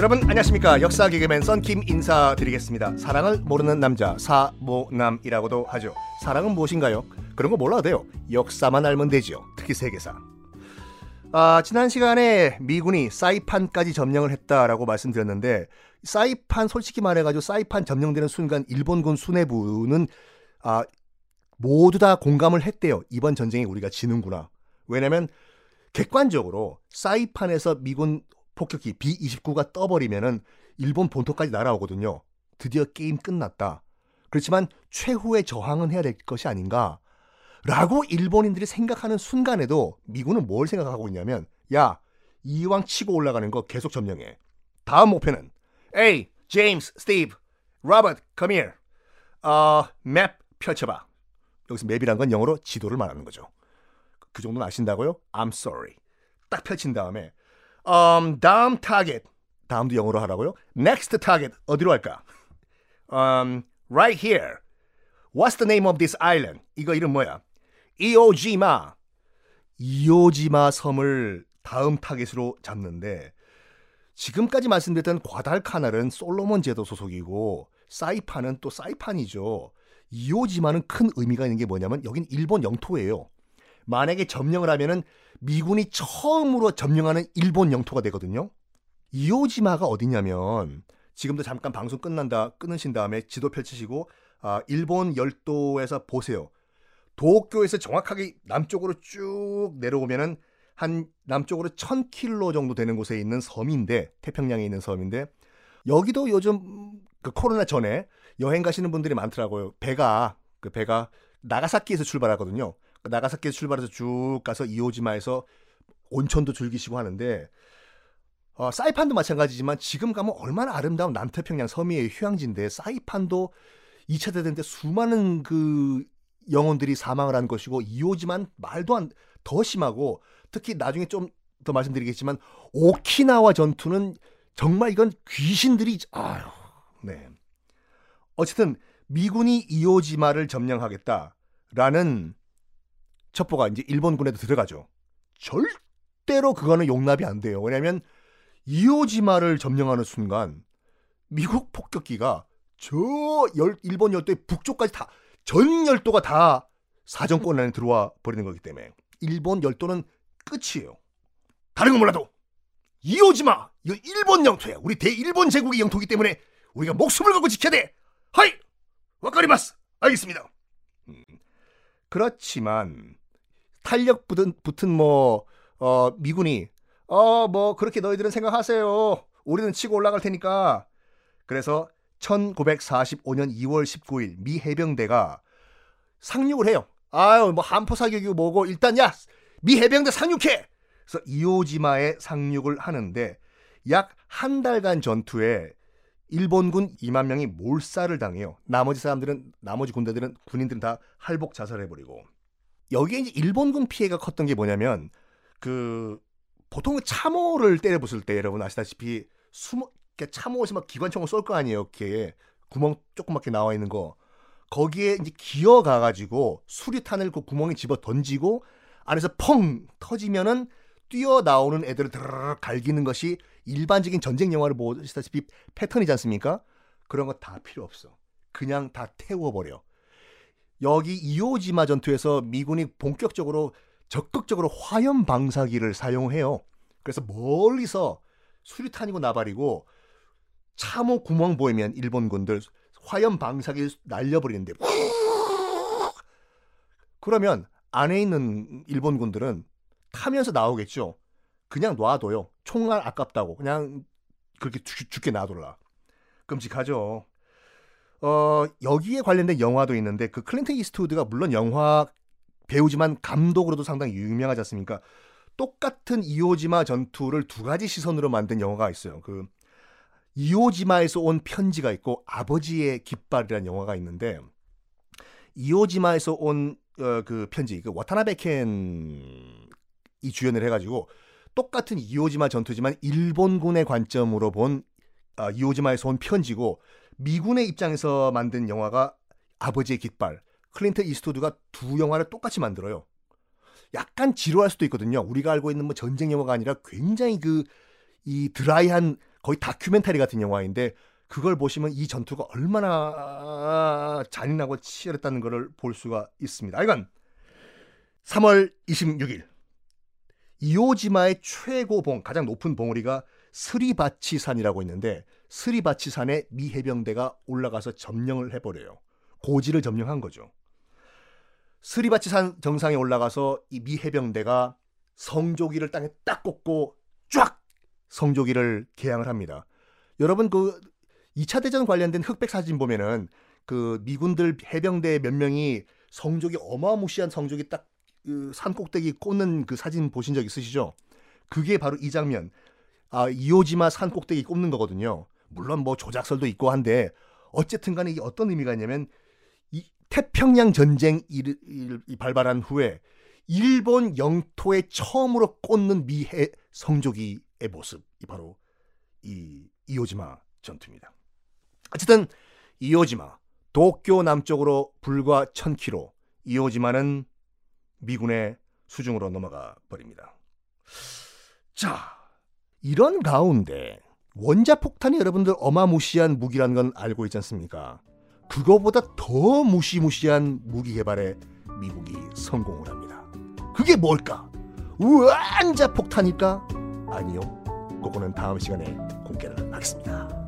여러분 안녕하십니까. 역사 개그맨 썬킴 인사드리겠습니다. 사랑을 모르는 남자 사모남이라고도 하죠. 사랑은 무엇인가요? 그런 거 몰라도 돼요. 역사만 알면 되지요. 특히 세계사. 아, 지난 시간에 미군이 사이판까지 점령을 했다라고 말씀드렸는데 사이판 솔직히 말해가지고 사이판 점령되는 순간 일본군 수뇌부는 아, 모두 다 공감을 했대요. 이번 전쟁에 우리가 지는구나 왜냐면 객관적으로 사이판에서 미군 폭격기 B-29가 떠버리면은 일본 본토까지 날아오거든요. 드디어 게임 끝났다. 그렇지만 최후의 저항은 해야 될 것이 아닌가. 라고 일본인들이 생각하는 순간에도 미군은 뭘 생각하고 있냐면 야 이왕 치고 올라가는 거 계속 점령해. 다음 목표는 에이 제임스, 스티브, 로버트, come here. 어, map 펼쳐봐. 여기서 map이란 건 영어로 지도를 말하는 거죠. 그 정도는 아신다고요? I'm sorry. 딱 펼친 다음에 um, 다음 타겟 다음도 영어로 하라고요? Next target 어디로 할까? Um, right here. What's the name of this island? 이거 이름 뭐야? 이오지마. 이오지마 섬을 다음 타겟으로 잡는데 지금까지 말씀드렸던 과달카날은 솔로몬 제도 소속이고 사이판은 또 사이판이죠. 이오지마는 큰 의미가 있는 게 뭐냐면 여긴 일본 영토예요. 만약에 점령을 하면은 미군이 처음으로 점령하는 일본 영토가 되거든요. 이오지마가 어디냐면 지금도 잠깐 방송 끝난다 끊으신 다음에 지도 펼치시고 아, 일본 열도에서 보세요. 도쿄에서 정확하게 남쪽으로 쭉 내려오면은 한 남쪽으로 1000킬로 정도 되는 곳에 있는 섬인데 태평양에 있는 섬인데 여기도 요즘 그 코로나 전에 여행 가시는 분들이 많더라고요. 배가 그 배가 나가사키에서 출발하거든요. 나가사키에서 출발해서 쭉 가서 이오지마에서 온천도 즐기시고 하는데 어, 사이판도 마찬가지지만 지금 가면 얼마나 아름다운 남태평양 섬이에요. 휴양지인데 사이판도 2차 대전 때 수많은 그 영혼들이 사망을 한 것이고 이오지만 말도 안 더 심하고 특히 나중에 좀 더 말씀드리겠지만 오키나와 전투는 정말 이건 귀신들이 아유 네 어쨌든 미군이 이오지마를 점령하겠다라는 첩보가 이제 일본군에도 들어가죠. 절대로 그거는 용납이 안 돼요. 왜냐하면 이오지마를 점령하는 순간 미국 폭격기가 저 열, 일본 열도의 북쪽까지 다 전 열도가 다 사정권 안에 들어와 버리는 거기 때문에 일본 열도는 끝이에요. 다른 건 몰라도 이오지마 이거 일본 영토야. 우리 대일본 제국의 영토기 때문에 우리가 목숨을 걸고 지켜야 돼. はい わかります 알겠습니다. 음, 그렇지만 탄력 붙은, 붙은 뭐 어, 미군이 어 뭐 그렇게 너희들은 생각하세요. 우리는 치고 올라갈 테니까. 그래서 1945년 2월 19일 미 해병대가 상륙을 해요. 아유 뭐 한포 사격이고 뭐고 일단 야 미 해병대 상륙해. 그래서 이오지마에 상륙을 하는데 약 한 달간 전투에 일본군 2만 명이 몰살을 당해요. 나머지 사람들은 나머지 군대들은 군인들은 다 할복 자살해버리고 여기에 이제 일본군 피해가 컸던 게 뭐냐면 그 보통 참호를 때려 부술 때 여러분 아시다시피 수모 참호에서 막 기관총을 쏠 거 아니에요. 이렇게 구멍 조그맣게 나와 있는 거 거기에 이제 기어 가 가지고 수류탄을 그 구멍에 집어 던지고 안에서 펑 터지면은 뛰어 나오는 애들을 드르륵 갈기는 것이 일반적인 전쟁 영화를 보시다시피 패턴이지 않습니까? 그런 거 다 필요 없어. 그냥 다 태워버려. 여기 이오지마 전투에서 미군이 본격적으로 적극적으로 화염 방사기를 사용해요. 그래서 멀리서 수류탄이고 나발이고 참호 구멍 보이면 일본군들 화염 방사기 날려버리는데 그러면 안에 있는 일본군들은 타면서 나오겠죠. 그냥 놔둬요. 총알 아깝다고 그냥 그렇게 죽, 게 놔둬라. 끔찍하죠. 어, 여기에 관련된 영화도 있는데 그 클린트 이스트우드가 물론 영화 배우지만 감독으로도 상당히 유명하지 않습니까? 똑같은 이오지마 전투를 두 가지 시선으로 만든 영화가 있어요. 그 이오지마에서 온 편지가 있고 아버지의 깃발이라는 영화가 있는데 이오지마에서 온그 어, 편지 그 와타나베 켄이 주연을 해가지고 똑같은 이오지마 전투지만 일본군의 관점으로 본 어, 이오지마에서 온 편지고 미군의 입장에서 만든 영화가 아버지의 깃발 클린트 이스트우드가 두 영화를 똑같이 만들어요. 약간 지루할 수도 있거든요. 우리가 알고 있는 뭐 전쟁 영화가 아니라 굉장히 그 이 드라이한 거의 다큐멘터리 같은 영화인데 그걸 보시면 이 전투가 얼마나 잔인하고 치열했다는 것을 볼 수가 있습니다. 이건 3월 26일 이오지마의 최고 봉, 가장 높은 봉우리가 스리바치산이라고 있는데 스리바치산에 미 해병대가 올라가서 점령을 해버려요. 고지를 점령한 거죠. 스리바치산 정상에 올라가서 이 미 해병대가 성조기를 땅에 딱 꽂고 쫙 성조기를 개항을 합니다. 여러분 그 2차 대전 관련된 흑백 사진 보면은 그 미군들 해병대 몇 명이 성조기 어마무시한 성조기 딱 그 산 꼭대기 꽂는 그 사진 보신 적 있으시죠? 그게 바로 이 장면. 아, 이오지마 산 꼭대기 꼽는 거거든요. 물론 뭐 조작설도 있고 한데 어쨌든 간에 이게 어떤 의미가 있냐면 이 태평양 전쟁 이, 이 발발한 후에 일본 영토에 처음으로 꽂는 미해 성조기의 모습이 바로 이 이오지마 전투입니다. 어쨌든 이오지마 도쿄 남쪽으로 불과 1000km 이오지마는 미군의 수중으로 넘어가 버립니다. 자, 이런 가운데 원자 폭탄이 여러분들 어마무시한 무기라는 건 알고 있지 않습니까? 그거보다 더 무시무시한 무기 개발에 미국이 성공을 합니다. 그게 뭘까? 원자 폭탄일까? 아니요. 그거는 다음 시간에 공개를 하겠습니다.